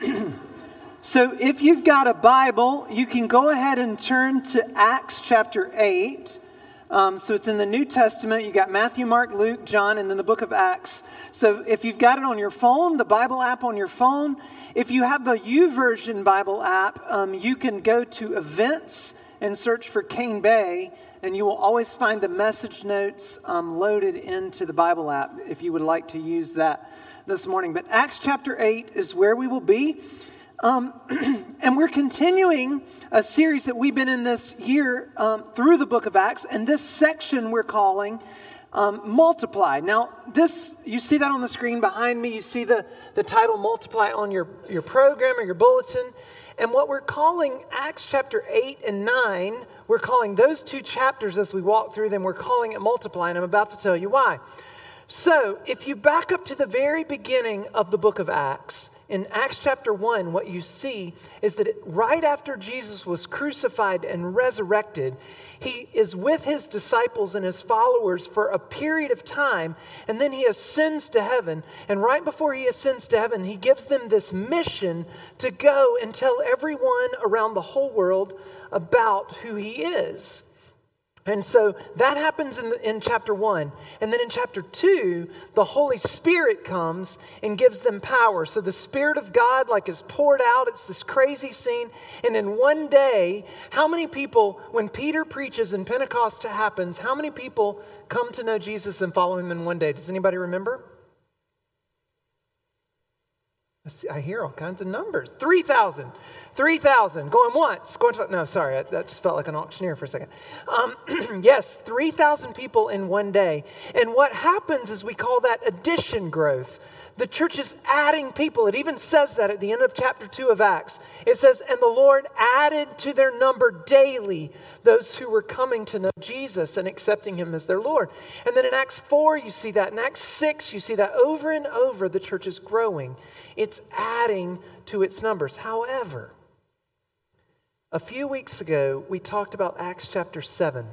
so if you've got a Bible, you can go ahead and turn to Acts chapter 8. Um, so it's in the New Testament. You got Matthew, Mark, Luke, John, and then the book of Acts. So if you've got it on your phone, the Bible app on your phone, if you have the YouVersion Bible app, um, you can go to events and search for Cane Bay, and you will always find the message notes um, loaded into the Bible app if you would like to use that this morning. But Acts chapter 8 is where we will be. Um, and we're continuing a series that we've been in this year um, through the book of Acts, and this section we're calling um, Multiply. Now, this, you see that on the screen behind me. You see the, the title Multiply on your, your program or your bulletin. And what we're calling Acts chapter 8 and 9, we're calling those two chapters as we walk through them, we're calling it Multiply, and I'm about to tell you why. So, if you back up to the very beginning of the book of Acts, in Acts chapter 1, what you see is that right after Jesus was crucified and resurrected, he is with his disciples and his followers for a period of time, and then he ascends to heaven. And right before he ascends to heaven, he gives them this mission to go and tell everyone around the whole world about who he is. And so that happens in, the, in chapter one. And then in chapter two, the Holy Spirit comes and gives them power. So the Spirit of God, like, is poured out. It's this crazy scene. And in one day, how many people, when Peter preaches and Pentecost happens, how many people come to know Jesus and follow him in one day? Does anybody remember? I hear all kinds of numbers. 3,000. 3,000. Going once. Going to, no, sorry. That just felt like an auctioneer for a second. Um, yes, 3,000 people in one day. And what happens is we call that addition growth. The church is adding people. It even says that at the end of chapter 2 of Acts. It says, And the Lord added to their number daily those who were coming to know Jesus and accepting him as their Lord. And then in Acts 4, you see that. In Acts 6, you see that over and over, the church is growing. It's adding to its numbers. However, a few weeks ago, we talked about Acts chapter 7.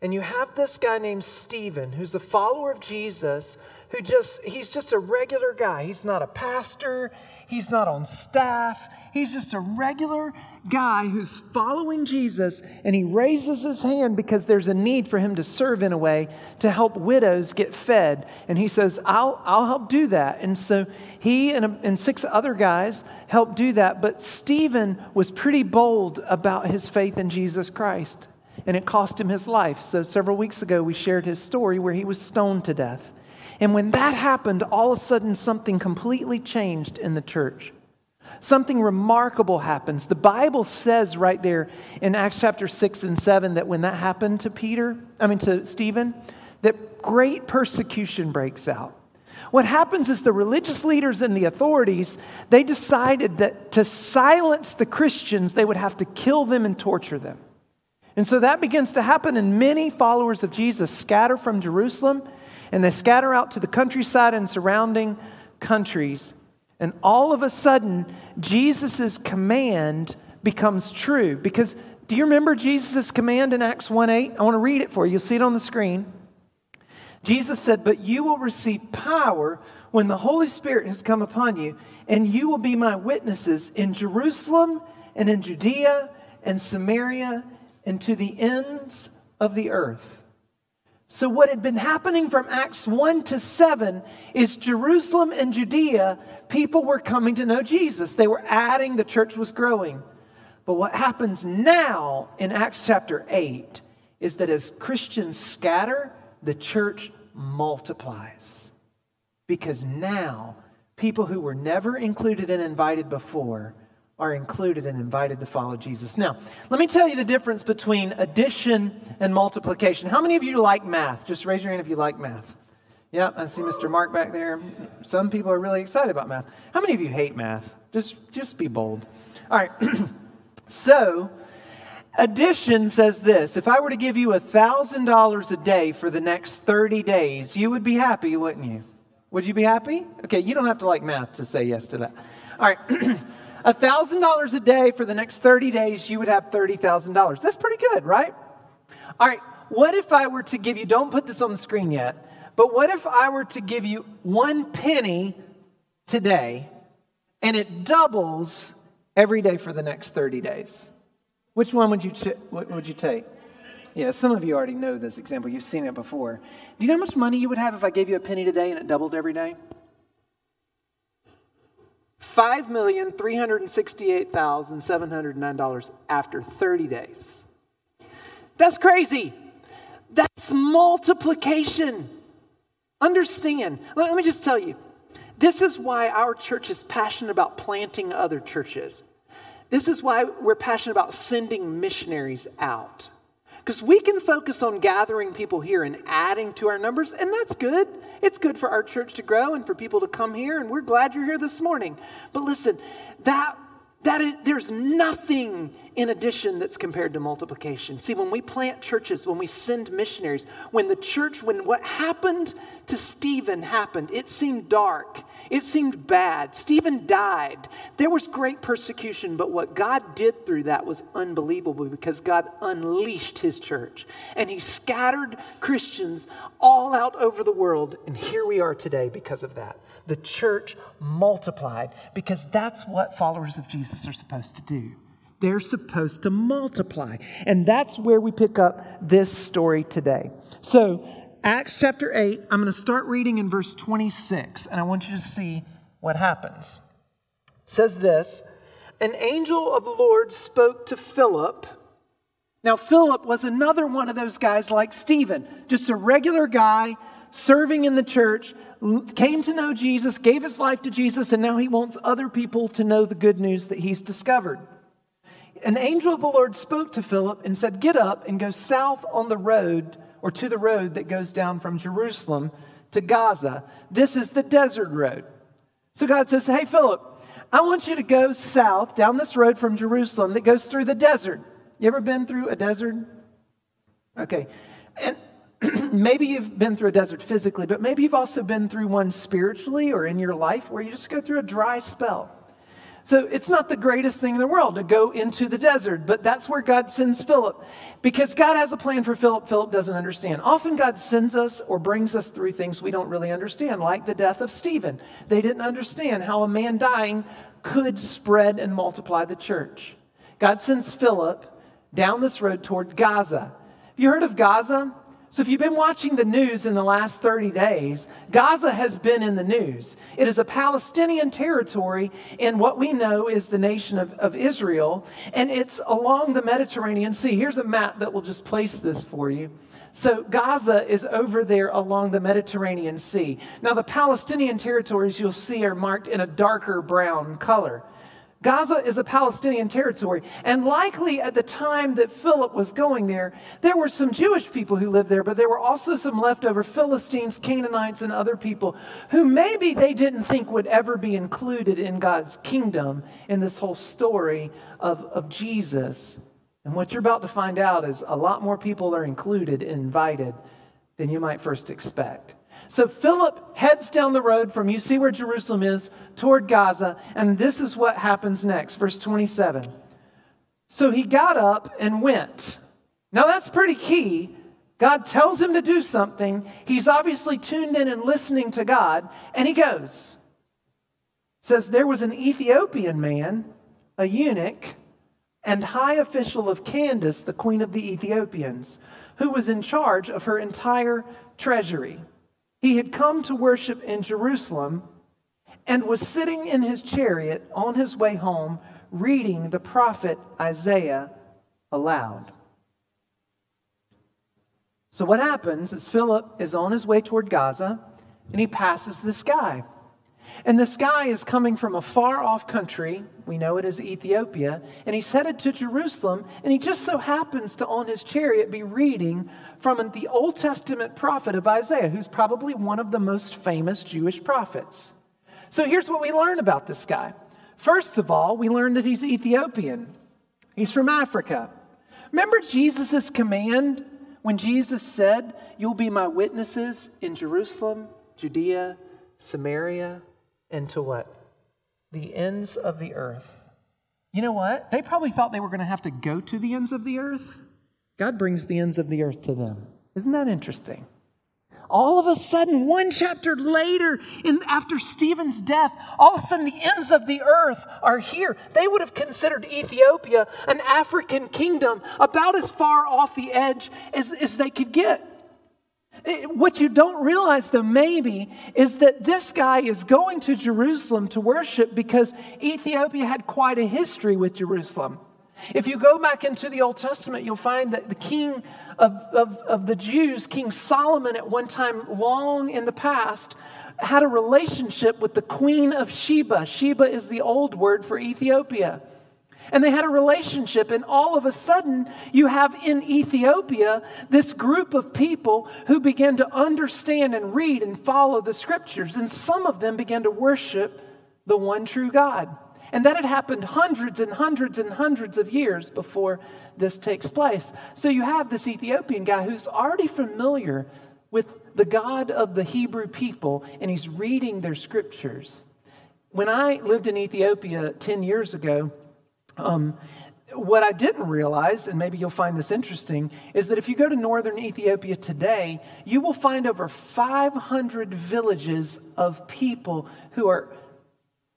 And you have this guy named Stephen, who's a follower of Jesus who just, he's just a regular guy. He's not a pastor, he's not on staff. He's just a regular guy who's following Jesus, and he raises his hand because there's a need for him to serve in a way to help widows get fed. And he says, I'll, I'll help do that. And so he and, and six other guys help do that. But Stephen was pretty bold about his faith in Jesus Christ and it cost him his life. So, several weeks ago, we shared his story where he was stoned to death. And when that happened, all of a sudden something completely changed in the church. Something remarkable happens. The Bible says right there in Acts chapter 6 and 7 that when that happened to Peter, I mean to Stephen, that great persecution breaks out. What happens is the religious leaders and the authorities, they decided that to silence the Christians, they would have to kill them and torture them. And so that begins to happen, and many followers of Jesus scatter from Jerusalem and they scatter out to the countryside and surrounding countries. And all of a sudden, Jesus' command becomes true. Because do you remember Jesus' command in Acts 1 8? I want to read it for you. You'll see it on the screen. Jesus said, But you will receive power when the Holy Spirit has come upon you, and you will be my witnesses in Jerusalem and in Judea and Samaria and to the ends of the earth. So, what had been happening from Acts 1 to 7 is Jerusalem and Judea, people were coming to know Jesus. They were adding, the church was growing. But what happens now in Acts chapter 8 is that as Christians scatter, the church multiplies. Because now, people who were never included and invited before are included and invited to follow Jesus. Now, let me tell you the difference between addition and multiplication. How many of you like math? Just raise your hand if you like math. Yeah, I see Mr. Mark back there. Some people are really excited about math. How many of you hate math? Just just be bold. All right. so, addition says this, if I were to give you $1,000 a day for the next 30 days, you would be happy, wouldn't you? Would you be happy? Okay, you don't have to like math to say yes to that. All right. $1,000 a day for the next 30 days, you would have $30,000. That's pretty good, right? All right, what if I were to give you, don't put this on the screen yet, but what if I were to give you one penny today and it doubles every day for the next 30 days. Which one would you, ch- what would you take? Yeah, some of you already know this example. You've seen it before. Do you know how much money you would have if I gave you a penny today and it doubled every day? $5,368,709 after 30 days. That's crazy. That's multiplication. Understand. Let me just tell you this is why our church is passionate about planting other churches. This is why we're passionate about sending missionaries out. Because we can focus on gathering people here and adding to our numbers, and that's good. It's good for our church to grow and for people to come here, and we're glad you're here this morning. But listen, that that is, there's nothing in addition that's compared to multiplication. See, when we plant churches, when we send missionaries, when the church, when what happened to Stephen happened, it seemed dark, it seemed bad. Stephen died. There was great persecution, but what God did through that was unbelievable because God unleashed his church and he scattered Christians all out over the world. And here we are today because of that the church multiplied because that's what followers of Jesus are supposed to do. They're supposed to multiply. And that's where we pick up this story today. So, Acts chapter 8, I'm going to start reading in verse 26, and I want you to see what happens. It says this An angel of the Lord spoke to Philip. Now, Philip was another one of those guys like Stephen, just a regular guy serving in the church, came to know Jesus, gave his life to Jesus, and now he wants other people to know the good news that he's discovered. An angel of the Lord spoke to Philip and said, Get up and go south on the road or to the road that goes down from Jerusalem to Gaza. This is the desert road. So God says, Hey, Philip, I want you to go south down this road from Jerusalem that goes through the desert. You ever been through a desert? Okay. And maybe you've been through a desert physically, but maybe you've also been through one spiritually or in your life where you just go through a dry spell. So it's not the greatest thing in the world to go into the desert, but that's where God sends Philip. Because God has a plan for Philip, Philip doesn't understand. Often God sends us or brings us through things we don't really understand, like the death of Stephen. They didn't understand how a man dying could spread and multiply the church. God sends Philip down this road toward Gaza. Have you heard of Gaza? So, if you've been watching the news in the last 30 days, Gaza has been in the news. It is a Palestinian territory in what we know is the nation of, of Israel, and it's along the Mediterranean Sea. Here's a map that will just place this for you. So, Gaza is over there along the Mediterranean Sea. Now, the Palestinian territories you'll see are marked in a darker brown color. Gaza is a Palestinian territory. And likely at the time that Philip was going there, there were some Jewish people who lived there, but there were also some leftover Philistines, Canaanites, and other people who maybe they didn't think would ever be included in God's kingdom in this whole story of, of Jesus. And what you're about to find out is a lot more people are included and invited than you might first expect. So Philip heads down the road from, you see where Jerusalem is, toward Gaza, and this is what happens next. Verse 27. So he got up and went. Now that's pretty key. God tells him to do something. He's obviously tuned in and listening to God, and he goes. It says there was an Ethiopian man, a eunuch, and high official of Candace, the queen of the Ethiopians, who was in charge of her entire treasury. He had come to worship in Jerusalem and was sitting in his chariot on his way home, reading the prophet Isaiah aloud. So, what happens is Philip is on his way toward Gaza and he passes this guy. And this guy is coming from a far off country. We know it as Ethiopia. And he's headed to Jerusalem. And he just so happens to, on his chariot, be reading from the Old Testament prophet of Isaiah, who's probably one of the most famous Jewish prophets. So here's what we learn about this guy. First of all, we learn that he's Ethiopian, he's from Africa. Remember Jesus' command when Jesus said, You'll be my witnesses in Jerusalem, Judea, Samaria, and to what? The ends of the earth. You know what? They probably thought they were going to have to go to the ends of the earth. God brings the ends of the earth to them. Isn't that interesting? all of a sudden, one chapter later, in, after Stephen's death, all of a sudden the ends of the earth are here. They would have considered Ethiopia an African kingdom about as far off the edge as, as they could get. What you don't realize, though, maybe, is that this guy is going to Jerusalem to worship because Ethiopia had quite a history with Jerusalem. If you go back into the Old Testament, you'll find that the king of, of, of, the Jews, King Solomon, at one time long in the past, had a relationship with the queen of Sheba. Sheba is the old word for Ethiopia. And they had a relationship, and all of a sudden, you have in Ethiopia this group of people who began to understand and read and follow the scriptures. And some of them began to worship the one true God. And that had happened hundreds and hundreds and hundreds of years before this takes place. So you have this Ethiopian guy who's already familiar with the God of the Hebrew people, and he's reading their scriptures. When I lived in Ethiopia 10 years ago, um, what I didn't realize, and maybe you'll find this interesting, is that if you go to northern Ethiopia today, you will find over 500 villages of people who are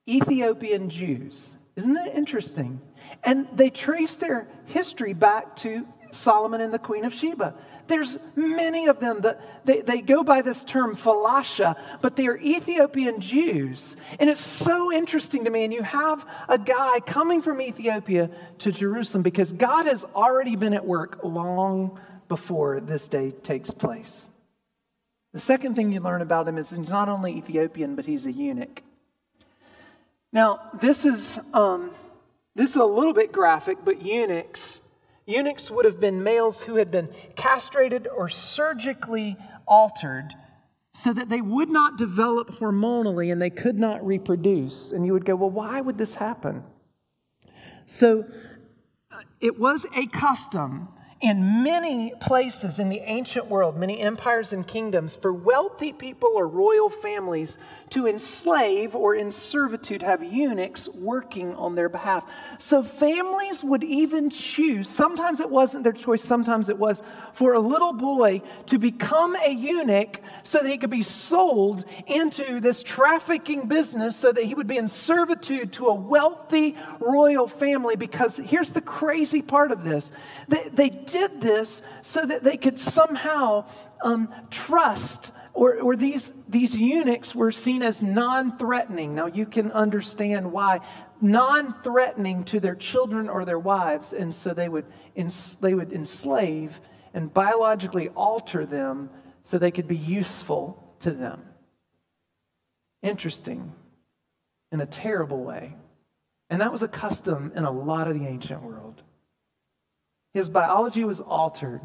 Ethiopian Jews. Isn't that interesting? And they trace their history back to Solomon and the Queen of Sheba. There's many of them that they, they go by this term falasha, but they are Ethiopian Jews. And it's so interesting to me. And you have a guy coming from Ethiopia to Jerusalem because God has already been at work long before this day takes place. The second thing you learn about him is he's not only Ethiopian, but he's a eunuch. Now, this is, um, this is a little bit graphic, but eunuchs, eunuchs would have been males who had been castrated or surgically altered so that they would not develop hormonally and they could not reproduce. And you would go, well, why would this happen? So uh, it was a custom in many places in the ancient world, many empires and kingdoms, for wealthy people or royal families to enslave or in servitude have eunuchs working on their behalf. So families would even choose, sometimes it wasn't their choice, sometimes it was, for a little boy to become a eunuch so that he could be sold into this trafficking business so that he would be in servitude to a wealthy royal family. Because here's the crazy part of this they, they did this so that they could somehow um, trust or, or these, these eunuchs were seen as non threatening. Now, you can understand why. Non threatening to their children or their wives. And so they would, ens- they would enslave and biologically alter them so they could be useful to them. Interesting in a terrible way. And that was a custom in a lot of the ancient world. His biology was altered,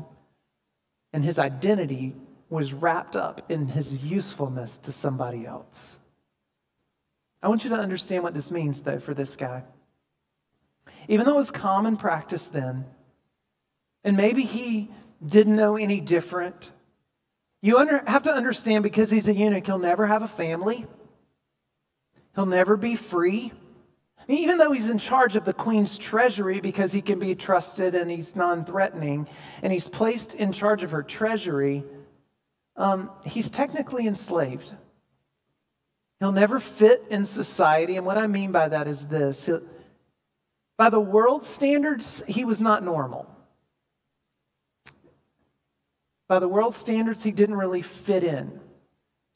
and his identity was wrapped up in his usefulness to somebody else. I want you to understand what this means, though, for this guy. Even though it was common practice then, and maybe he didn't know any different, you under, have to understand because he's a eunuch, he'll never have a family, he'll never be free. Even though he's in charge of the queen's treasury because he can be trusted and he's non threatening, and he's placed in charge of her treasury, um, he's technically enslaved. He'll never fit in society. And what I mean by that is this by the world standards, he was not normal. By the world standards, he didn't really fit in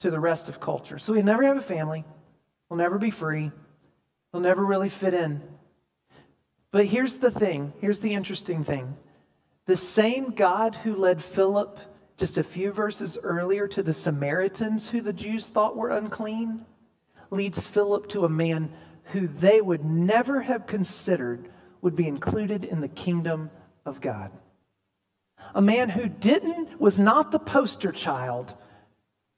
to the rest of culture. So he'll never have a family, he'll never be free, he'll never really fit in. But here's the thing here's the interesting thing the same God who led Philip just a few verses earlier to the Samaritans who the Jews thought were unclean, leads Philip to a man who they would never have considered would be included in the kingdom of God. A man who didn't, was not the poster child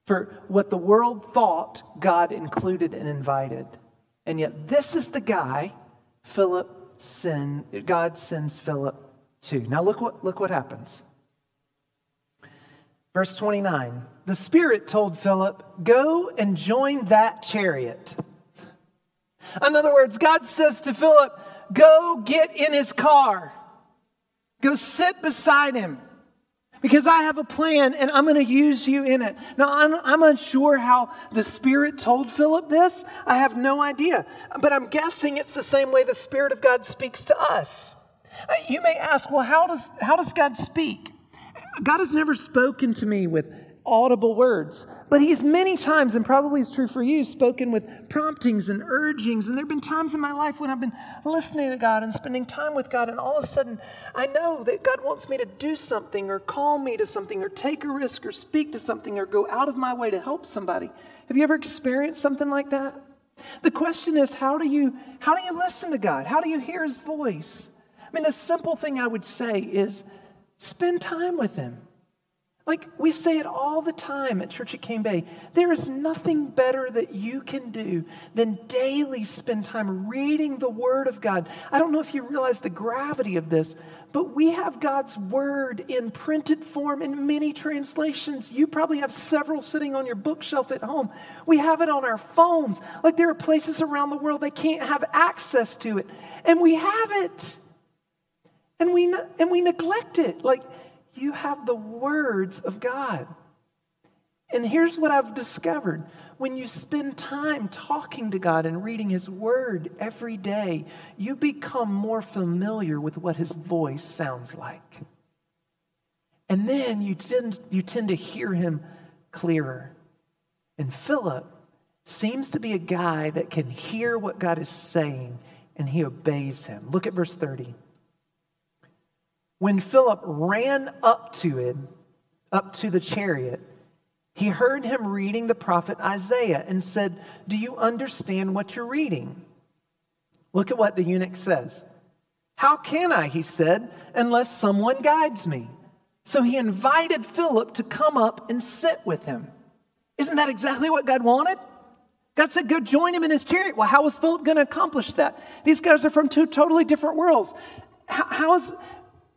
for what the world thought God included and invited. And yet, this is the guy Philip sin, God sends Philip to. Now, look what, look what happens. Verse 29 The Spirit told Philip, Go and join that chariot. In other words, God says to Philip, Go get in his car, go sit beside him. Because I have a plan and I'm going to use you in it. Now, I'm, I'm, unsure how the Spirit told Philip this. I have no idea. But I'm guessing it's the same way the Spirit of God speaks to us. Uh, you may ask, well, how does, how does God speak? God has never spoken to me with audible words. But he's many times, and probably is true for you, spoken with promptings and urgings. And there have been times in my life when I've been listening to God and spending time with God, and all of a sudden I know that God wants me to do something or call me to something or take a risk or speak to something or go out of my way to help somebody. Have you ever experienced something like that? The question is how do you how do you listen to God? How do you hear his voice? I mean the simple thing I would say is spend time with him. Like we say it all the time at Church at Cane Bay. There is nothing better that you can do than daily spend time reading the Word of God. I don't know if you realize the gravity of this, but we have God's Word in printed form in many translations. You probably have several sitting on your bookshelf at home. We have it on our phones. Like there are places around the world they can't have access to it. And we have it. And we, and we neglect it. Like, you have the words of God. And here's what I've discovered when you spend time talking to God and reading His Word every day, you become more familiar with what His voice sounds like. And then you tend, you tend to hear Him clearer. And Philip seems to be a guy that can hear what God is saying and he obeys Him. Look at verse 30. When Philip ran up to him, up to the chariot, he heard him reading the prophet Isaiah and said, Do you understand what you're reading? Look at what the eunuch says. How can I, he said, unless someone guides me? So he invited Philip to come up and sit with him. Isn't that exactly what God wanted? God said, Go join him in his chariot. Well, how was Philip going to accomplish that? These guys are from two totally different worlds. How, how is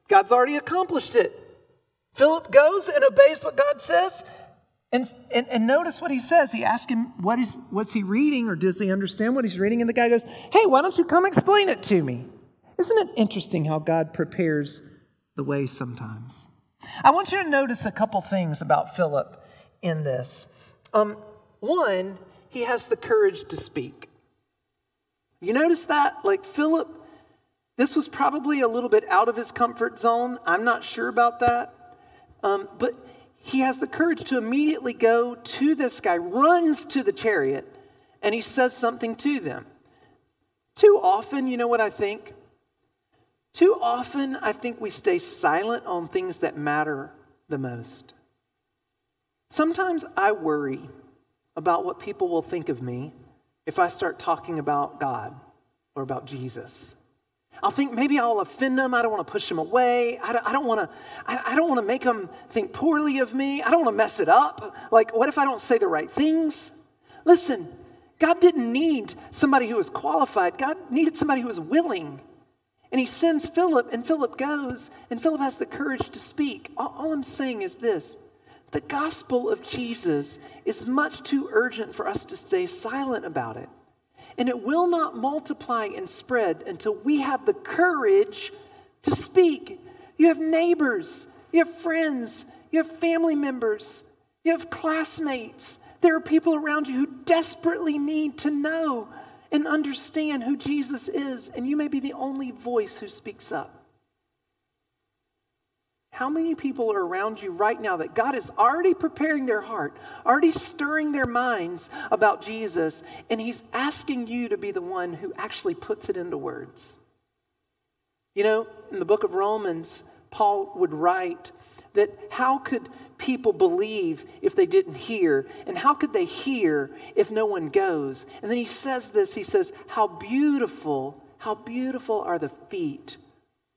God's already accomplished it. Philip goes and obeys what God says. And, and, and notice what he says. He asks him, what is, what's he reading, or does he understand what he's reading? And the guy goes, Hey, why don't you come explain it to me? Isn't it interesting how God prepares the way sometimes? I want you to notice a couple things about Philip in this. Um, one, he has the courage to speak. You notice that? Like Philip this was probably a little bit out of his comfort zone. I'm not sure about that. Um, but he has the courage to immediately go to this guy, runs to the chariot, and he says something to them. Too often, you know what I think? Too often, I think we stay silent on things that matter the most. Sometimes I worry about what people will think of me if I start talking about God or about Jesus. I'll think maybe I'll offend them. I don't want to push them away. I don't, I don't want to. I, I don't want to make them think poorly of me. I don't want to mess it up. Like, what if I don't say the right things? Listen, God didn't need somebody who was qualified. God needed somebody who was willing. And He sends Philip, and Philip goes, and Philip has the courage to speak. All, all I'm saying is this: the gospel of Jesus is much too urgent for us to stay silent about it and it will not multiply and spread until we have the courage to speak. You have neighbors, you have friends, you have family members, you have classmates. There are people around you who desperately need to know and understand who Jesus is, and you may be the only voice who speaks up. How many people are around you right now that God is already preparing their heart, already stirring their minds about Jesus, and He's asking you to be the one who actually puts it into words? You know, in the book of Romans, Paul would write that how could people believe if they didn't hear? And how could they hear if no one goes? And then he says this he says, How beautiful, how beautiful are the feet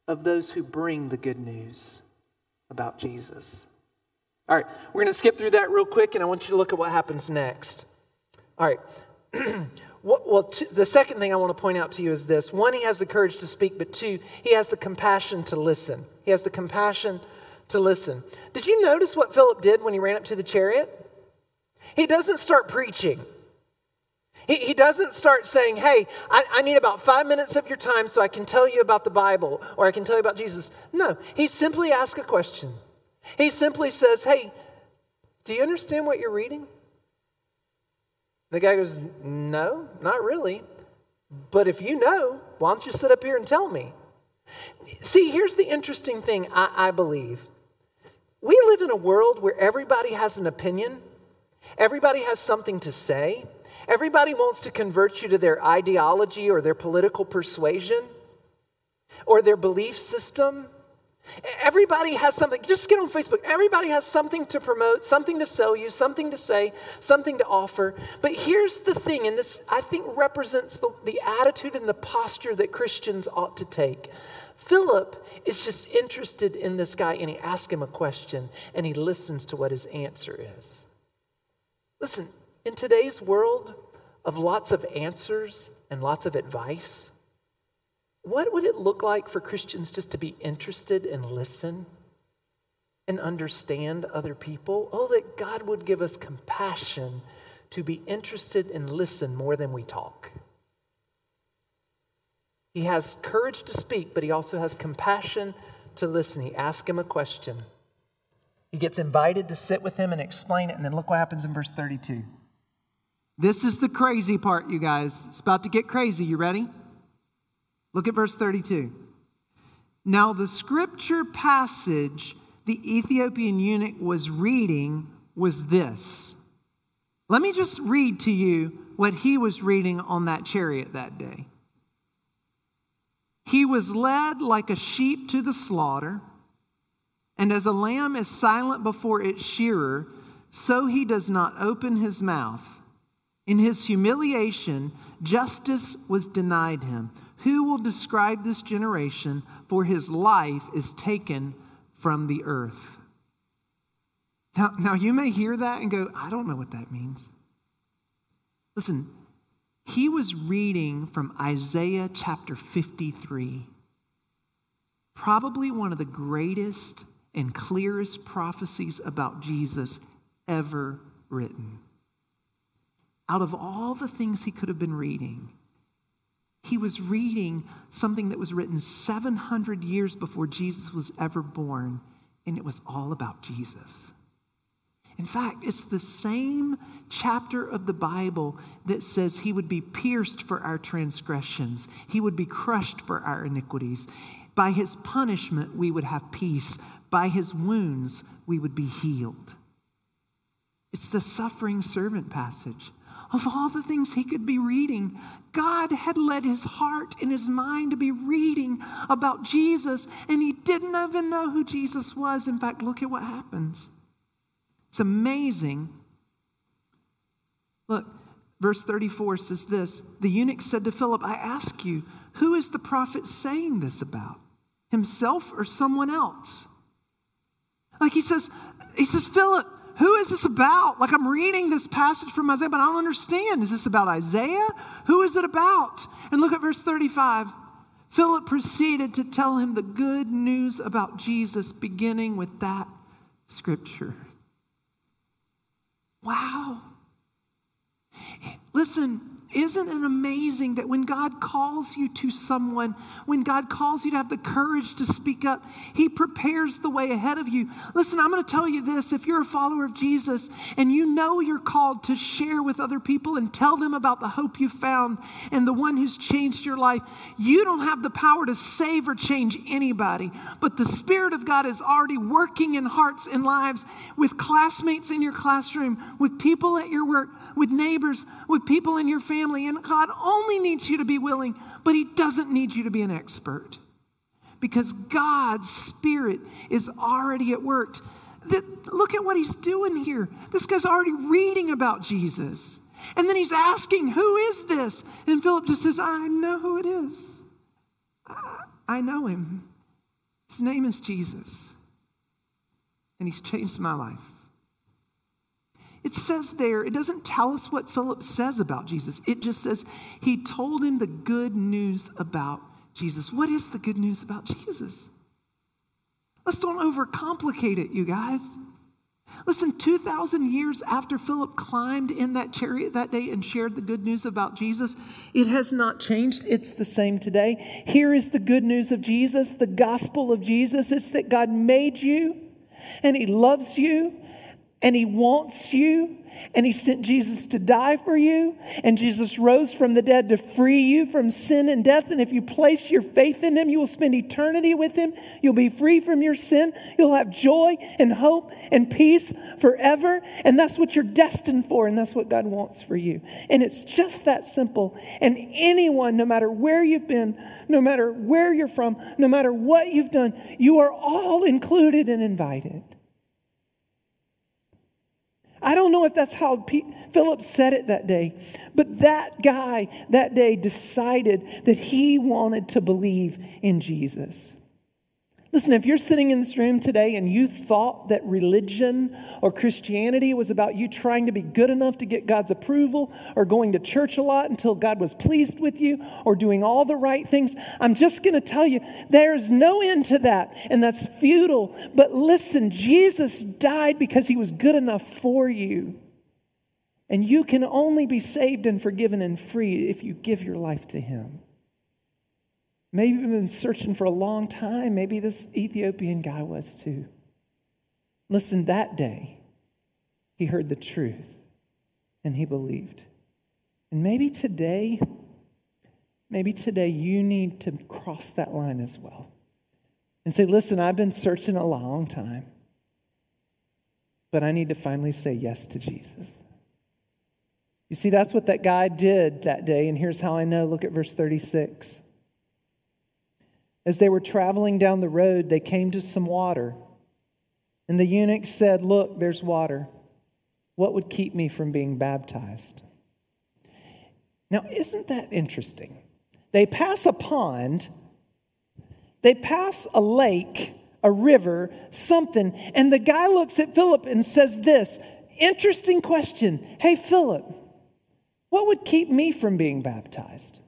of those who bring the good news about Jesus. All right, we're going to skip through that real quick, and I want you to look at what happens next. All right. well, the second thing I want to point out to you is this one, he has the courage to speak, but two, he has the compassion to listen. He has the compassion to listen. Did you notice what Philip did when he ran up to the chariot? He doesn't start preaching. He, he doesn't start saying, Hey, I, I need about five minutes of your time so I can tell you about the Bible or I can tell you about Jesus. No, he simply asks a question. He simply says, Hey, do you understand what you're reading? The guy goes, No, not really. But if you know, why don't you sit up here and tell me? See, here's the interesting thing I, I believe. We live in a world where everybody has an opinion, everybody has something to say, everybody wants to convert you to their ideology or their political persuasion or their belief system. Everybody has something, just get on Facebook. Everybody has something to promote, something to sell you, something to say, something to offer. But here's the thing, and this I think represents the, the attitude and the posture that Christians ought to take. Philip is just interested in this guy and he asks him a question and he listens to what his answer is. Listen, in today's world of lots of answers and lots of advice, what would it look like for Christians just to be interested and listen and understand other people? Oh, that God would give us compassion to be interested and listen more than we talk. He has courage to speak, but he also has compassion to listen. He asks him a question. He gets invited to sit with him and explain it, and then look what happens in verse 32. This is the crazy part, you guys. It's about to get crazy. You ready? Look at verse 32. Now, the scripture passage the Ethiopian eunuch was reading was this. Let me just read to you what he was reading on that chariot that day. He was led like a sheep to the slaughter, and as a lamb is silent before its shearer, so he does not open his mouth. In his humiliation, justice was denied him. Who will describe this generation? For his life is taken from the earth. Now, now, you may hear that and go, I don't know what that means. Listen, he was reading from Isaiah chapter 53, probably one of the greatest and clearest prophecies about Jesus ever written. Out of all the things he could have been reading, he was reading something that was written 700 years before Jesus was ever born, and it was all about Jesus. In fact, it's the same chapter of the Bible that says he would be pierced for our transgressions, he would be crushed for our iniquities. By his punishment, we would have peace. By his wounds, we would be healed. It's the suffering servant passage of all the things he could be reading, God had led his heart and his mind to be reading about Jesus, and he didn't even know who Jesus was. In fact, look at what happens. It's amazing. Look, verse 34 says this The eunuch said to Philip, I ask you, who is the prophet saying this about? Himself or someone else? Like he says, he says, Philip, who is this about? Like I'm reading this passage from Isaiah, but I don't understand. Is this about Isaiah? Who is it about? And look at verse 35. Philip proceeded to tell him the good news about Jesus, beginning with that scripture. Wow. Listen, isn't it amazing that when God calls you to someone, when God calls you to have the courage to speak up, He prepares the way ahead of you? Listen, I'm going to tell you this if you're a follower of Jesus and you know you're called to share with other people and tell them about the hope you found and the one who's changed your life, you don't have the power to save or change anybody. But the Spirit of God is already working in hearts and lives with classmates in your classroom, with people at your work, with neighbors, with people in your family family, and God only needs you to be willing, but He doesn't need you to be an expert because God's Spirit is already at work. Look at what He's doing here. This guy's already reading about Jesus. And then he's asking, Who is this? And Philip just says, I know who it is. I know him. His name is Jesus. And he's changed my life. It says there, it doesn't tell us what Philip says about Jesus. It just says he told him the good news about Jesus. What is the good news about Jesus? Let's don't overcomplicate it, you guys. Listen, 2,000 years after Philip climbed in that chariot that day and shared the good news about Jesus, it has not changed. It's the same today. Here is the good news of Jesus, the gospel of Jesus. It's that God made you and He loves you and He wants you and he sent Jesus to die for you, and Jesus rose from the dead to free you from sin and death. And if you place your faith in him, you will spend eternity with him. You'll be free from your sin. You'll have joy and hope and peace forever. And that's what you're destined for, and that's what God wants for you. And it's just that simple. And anyone, no matter where you've been, no matter where you're from, no matter what you've done, you are all included and invited. I don't know if that's how Pete, Philip said it that day, but that guy that day decided that he wanted to believe in Jesus. Listen, if you're sitting in this room today and you thought that religion or Christianity was about you trying to be good enough to get God's approval or going to church a lot until God was pleased with you or doing all the right things, I'm just going to tell you there's no end to that, and that's futile. But listen, Jesus died because he was good enough for you. And you can only be saved and forgiven and free if you give your life to him. Maybe you've been searching for a long time. Maybe this Ethiopian guy was too. Listen, that day, he heard the truth and he believed. And maybe today, maybe today you need to cross that line as well and say, listen, I've been searching a long time, but I need to finally say yes to Jesus. You see, that's what that guy did that day, and here's how I know. Look at verse 36. As they were traveling down the road, they came to some water. And the eunuch said, Look, there's water. What would keep me from being baptized? Now, isn't that interesting? They pass a pond, they pass a lake, a river, something, and the guy looks at Philip and says, This interesting question. Hey, Philip, what would keep me from being baptized?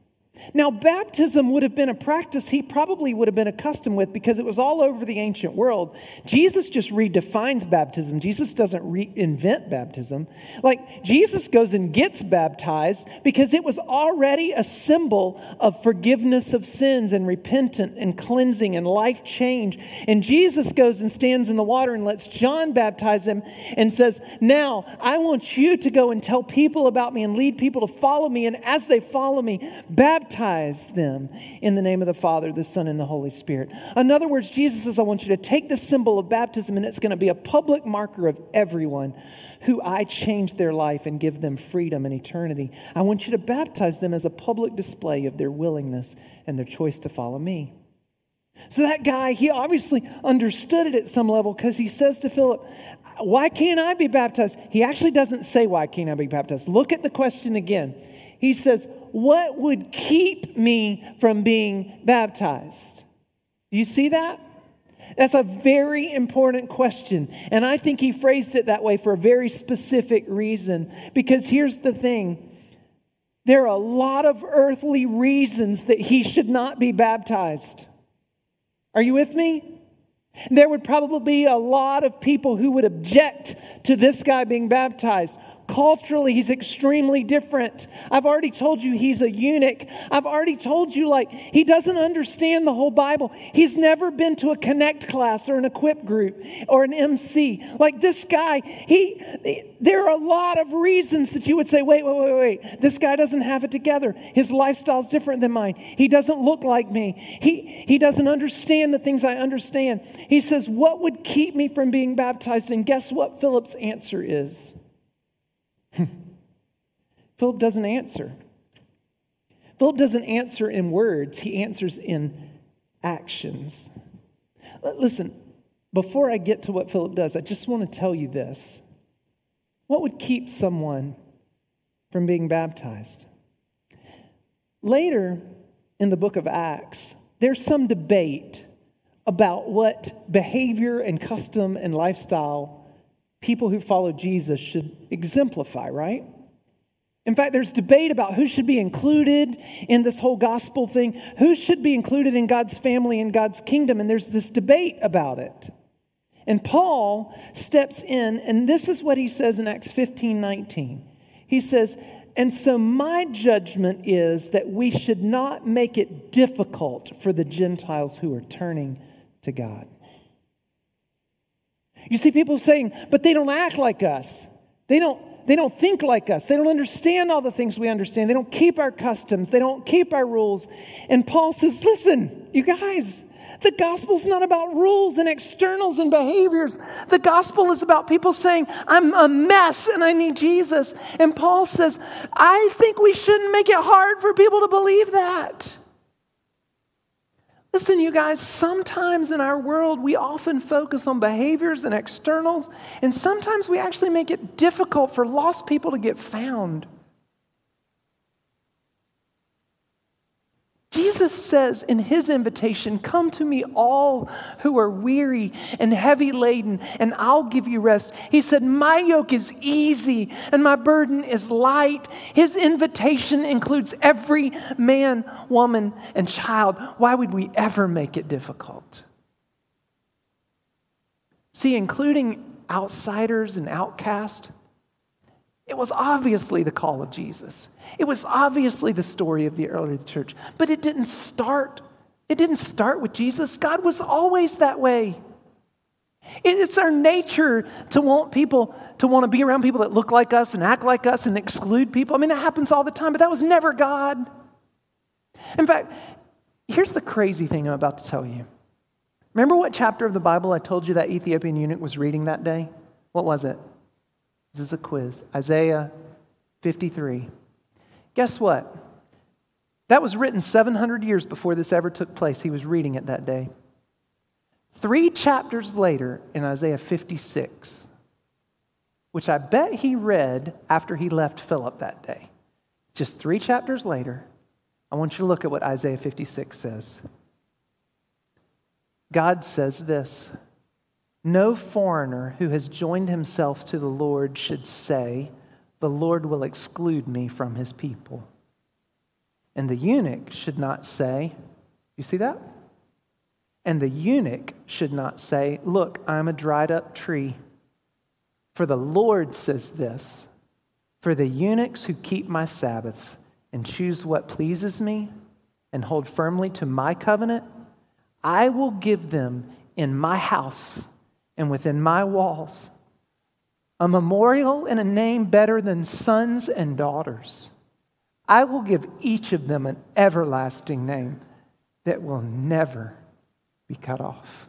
Now, baptism would have been a practice he probably would have been accustomed with because it was all over the ancient world. Jesus just redefines baptism. Jesus doesn't reinvent baptism. Like, Jesus goes and gets baptized because it was already a symbol of forgiveness of sins and repentance and cleansing and life change. And Jesus goes and stands in the water and lets John baptize him and says, Now, I want you to go and tell people about me and lead people to follow me. And as they follow me, baptize baptize them in the name of the Father, the Son, and the Holy Spirit. In other words, Jesus says, I want you to take the symbol of baptism, and it's going to be a public marker of everyone who I change their life and give them freedom and eternity. I want you to baptize them as a public display of their willingness and their choice to follow me. So that guy, he obviously understood it at some level because he says to Philip, Why can't I be baptized? He actually doesn't say, Why can't I be baptized? Look at the question again. He says, what would keep me from being baptized? Do you see that? That's a very important question. And I think he phrased it that way for a very specific reason. Because here's the thing there are a lot of earthly reasons that he should not be baptized. Are you with me? There would probably be a lot of people who would object to this guy being baptized. Culturally, he's extremely different. I've already told you he's a eunuch. I've already told you, like, he doesn't understand the whole Bible. He's never been to a connect class or an equip group or an MC. Like, this guy, he, there are a lot of reasons that you would say, wait, wait, wait, wait. This guy doesn't have it together. His lifestyle's different than mine. He doesn't look like me. He, he doesn't understand the things I understand. He says, What would keep me from being baptized? And guess what Philip's answer is? Philip doesn't answer. Philip doesn't answer in words, he answers in actions. Listen, before I get to what Philip does, I just want to tell you this. What would keep someone from being baptized? Later in the book of Acts, there's some debate about what behavior and custom and lifestyle people who follow Jesus should exemplify, right? In fact, there's debate about who should be included in this whole gospel thing, who should be included in God's family and God's kingdom, and there's this debate about it. And Paul steps in, and this is what he says in Acts 15 19. He says, And so my judgment is that we should not make it difficult for the Gentiles who are turning to God. You see people saying, but they don't act like us. They don't, they don't think like us. They don't understand all the things we understand. They don't keep our customs. They don't keep our rules. And Paul says, listen, you guys, the gospel's not about rules and externals and behaviors. The gospel is about people saying, I'm a mess and I need Jesus. And Paul says, I think we shouldn't make it hard for people to believe that. Listen, you guys, sometimes in our world, we often focus on behaviors and externals, and sometimes we actually make it difficult for lost people to get found. Jesus says in his invitation, Come to me, all who are weary and heavy laden, and I'll give you rest. He said, My yoke is easy and my burden is light. His invitation includes every man, woman, and child. Why would we ever make it difficult? See, including outsiders and outcasts, it was obviously the call of Jesus. It was obviously the story of the early church. But it didn't start. It didn't start with Jesus. God was always that way. It's our nature to want people to want to be around people that look like us and act like us and exclude people. I mean, that happens all the time, but that was never God. In fact, here's the crazy thing I'm about to tell you. Remember what chapter of the Bible I told you that Ethiopian eunuch was reading that day? What was it? This is a quiz. Isaiah 53. Guess what? That was written 700 years before this ever took place. He was reading it that day. Three chapters later, in Isaiah 56, which I bet he read after he left Philip that day, just three chapters later, I want you to look at what Isaiah 56 says. God says this no foreigner who has joined himself to the Lord should say, The Lord will exclude me from his people. And the eunuch should not say, You see that? And the eunuch should not say, Look, I'm a dried up tree. For the Lord says this For the eunuchs who keep my Sabbaths and choose what pleases me and hold firmly to my covenant, I will give them in my house and within my walls a memorial and a name better than sons and daughters. I will give each of them an everlasting name that will never be cut off.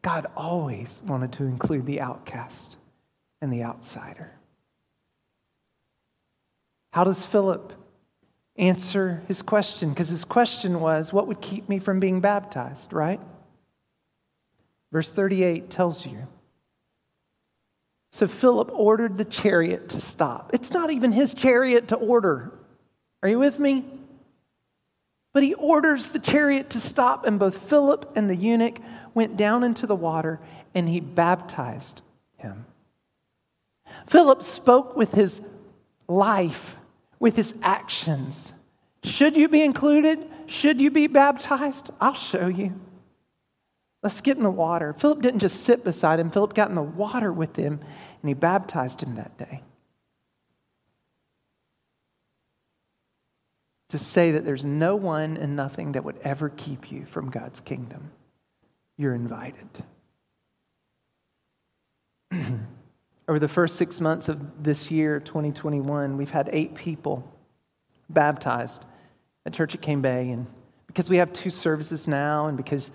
God always wanted to include the outcast and the outsider. How does Philip answer his question because his question was, What would keep me from being baptized, right? Verse 38 tells you. So Philip ordered the chariot to stop. It's not even his chariot to order. Are you with me? But he orders the chariot to stop, and both Philip and the eunuch went down into the water, and he baptized him. Philip spoke with his life with his actions. Should you be included? Should you be baptized? I'll show you. Let's get in the water. Philip didn't just sit beside him, Philip got in the water with him and he baptized him that day. To say that there's no one and nothing that would ever keep you from God's kingdom. You're invited. Over the first six months of this year, 2021, we've had eight people baptized at Church at Cane Bay. And because we have two services now, and because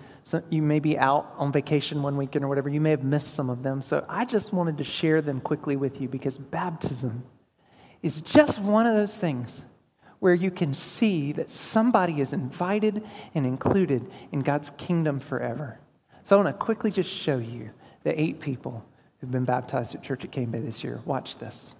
you may be out on vacation one weekend or whatever, you may have missed some of them. So I just wanted to share them quickly with you because baptism is just one of those things where you can see that somebody is invited and included in God's kingdom forever. So I want to quickly just show you the eight people who've been baptized at Church at Cane Bay this year. Watch this.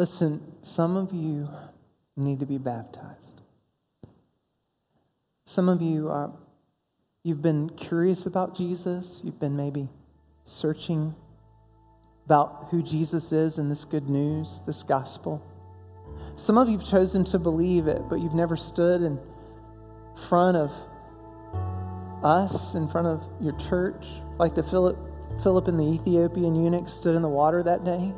Listen, some of you need to be baptized. Some of you are, you've been curious about Jesus. You've been maybe searching about who Jesus is and this good news, this gospel. Some of you have chosen to believe it, but you've never stood in front of us, in front of your church, like the Philip, Philip and the Ethiopian eunuch stood in the water that day.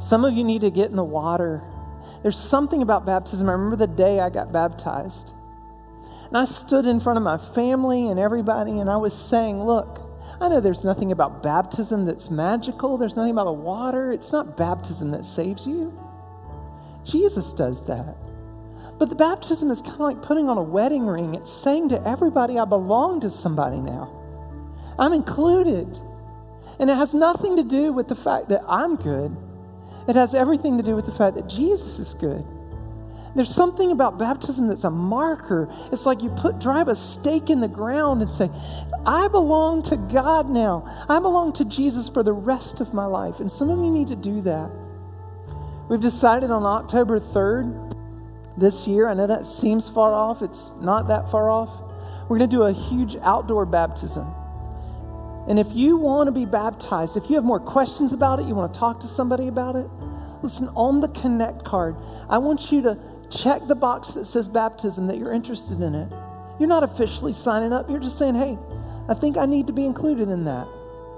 Some of you need to get in the water. There's something about baptism. I remember the day I got baptized. And I stood in front of my family and everybody, and I was saying, Look, I know there's nothing about baptism that's magical. There's nothing about the water. It's not baptism that saves you. Jesus does that. But the baptism is kind of like putting on a wedding ring. It's saying to everybody, I belong to somebody now. I'm included. And it has nothing to do with the fact that I'm good, it has everything to do with the fact that Jesus is good. There's something about baptism that's a marker. It's like you put drive a stake in the ground and say, I belong to God now. I belong to Jesus for the rest of my life. And some of you need to do that. We've decided on October 3rd this year. I know that seems far off, it's not that far off. We're going to do a huge outdoor baptism. And if you want to be baptized, if you have more questions about it, you want to talk to somebody about it, listen, on the Connect card, I want you to check the box that says baptism that you're interested in it. You're not officially signing up, you're just saying, hey, I think I need to be included in that.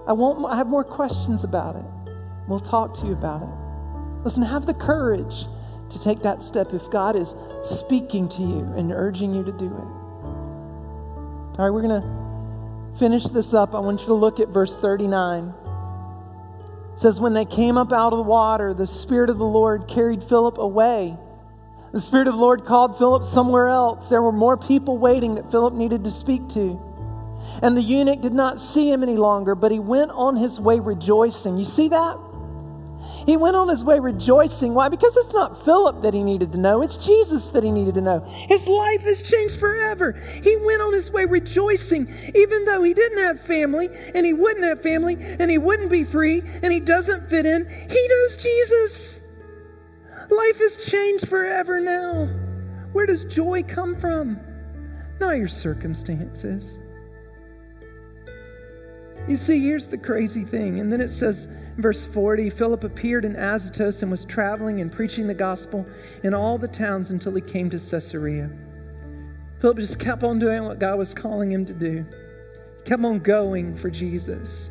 I, want, I have more questions about it. We'll talk to you about it. Listen, have the courage to take that step if God is speaking to you and urging you to do it. All right, we're going to finish this up. I want you to look at verse 39. It says, When they came up out of the water, the Spirit of the Lord carried Philip away. The Spirit of the Lord called Philip somewhere else. There were more people waiting that Philip needed to speak to. And the eunuch did not see him any longer, but he went on his way rejoicing. You see that? He went on his way rejoicing. Why? Because it's not Philip that he needed to know, it's Jesus that he needed to know. His life has changed forever. He went on his way rejoicing, even though he didn't have family, and he wouldn't have family, and he wouldn't be free, and he doesn't fit in. He knows Jesus. Life has changed forever now. Where does joy come from? Not your circumstances. You see, here's the crazy thing. And then it says, verse 40 Philip appeared in Azotus and was traveling and preaching the gospel in all the towns until he came to Caesarea. Philip just kept on doing what God was calling him to do, he kept on going for Jesus.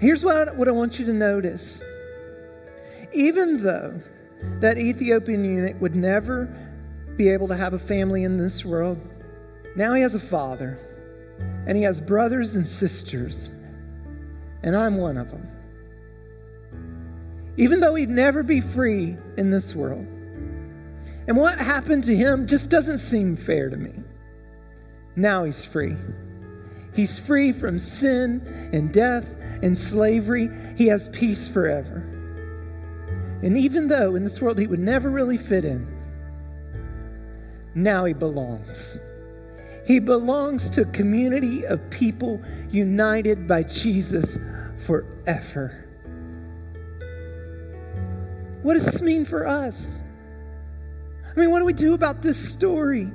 Here's what I, what I want you to notice. Even though that Ethiopian eunuch would never be able to have a family in this world, now he has a father and he has brothers and sisters, and I'm one of them. Even though he'd never be free in this world. And what happened to him just doesn't seem fair to me. Now he's free. He's free from sin and death and slavery. He has peace forever. And even though in this world he would never really fit in, now he belongs. He belongs to a community of people united by Jesus forever. What does this mean for us? I mean, what do we do about this story?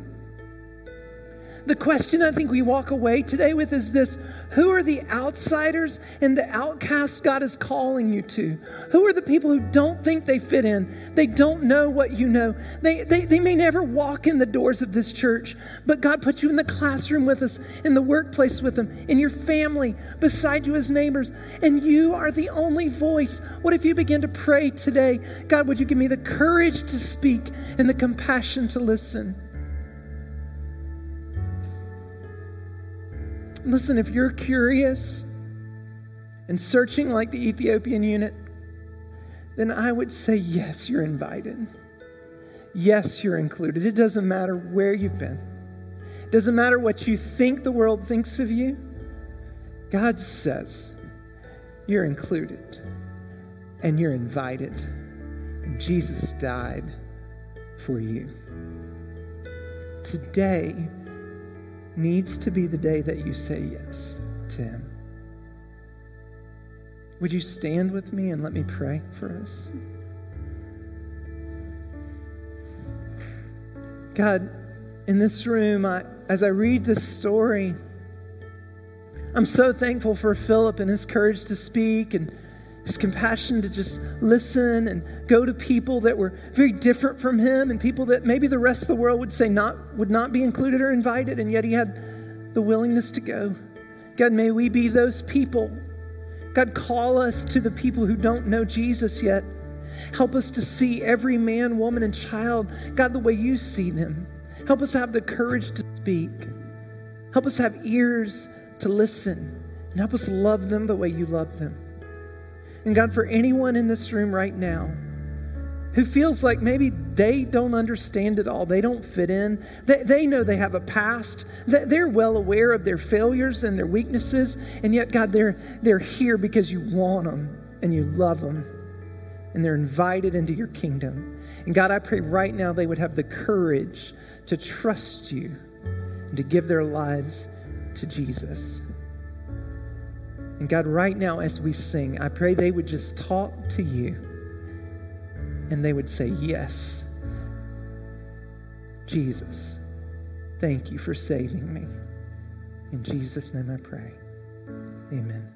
The question I think we walk away today with is this Who are the outsiders and the outcasts God is calling you to? Who are the people who don't think they fit in? They don't know what you know. They, they, they may never walk in the doors of this church, but God put you in the classroom with us, in the workplace with them, in your family, beside you as neighbors, and you are the only voice. What if you begin to pray today? God, would you give me the courage to speak and the compassion to listen? Listen, if you're curious and searching like the Ethiopian eunuch, then I would say, yes, you're invited. Yes, you're included. It doesn't matter where you've been, it doesn't matter what you think the world thinks of you. God says, you're included and you're invited. And Jesus died for you. Today, needs to be the day that you say yes to Him. Would you stand with me and let me pray for us? God, in this room, I, as I read this story, I'm so thankful for Philip and his courage to speak and his compassion to just listen and go to people that were very different from him and people that maybe the rest of the world would say not would not be included or invited and yet he had the willingness to go. God may we be those people. God call us to the people who don't know jesus yet. Help us to see every man woman and child god the way you see them help us have the courage to speak. Help us have ears to listen. And help us love them the way you love them and God, for anyone in this room right now who feels like maybe they don't understand it all, they don't fit in, they, they know they have a past, they're well aware of their failures and their weaknesses, and yet, God, they're, they're here because you want them and you love them, and they're invited into your kingdom. And God, I pray right now they would have the courage to trust you and to give their lives to Jesus. And God, right now as we sing, I pray they would just talk to you and they would say, Yes, Jesus, thank you for saving me. In Jesus' name I pray. Amen.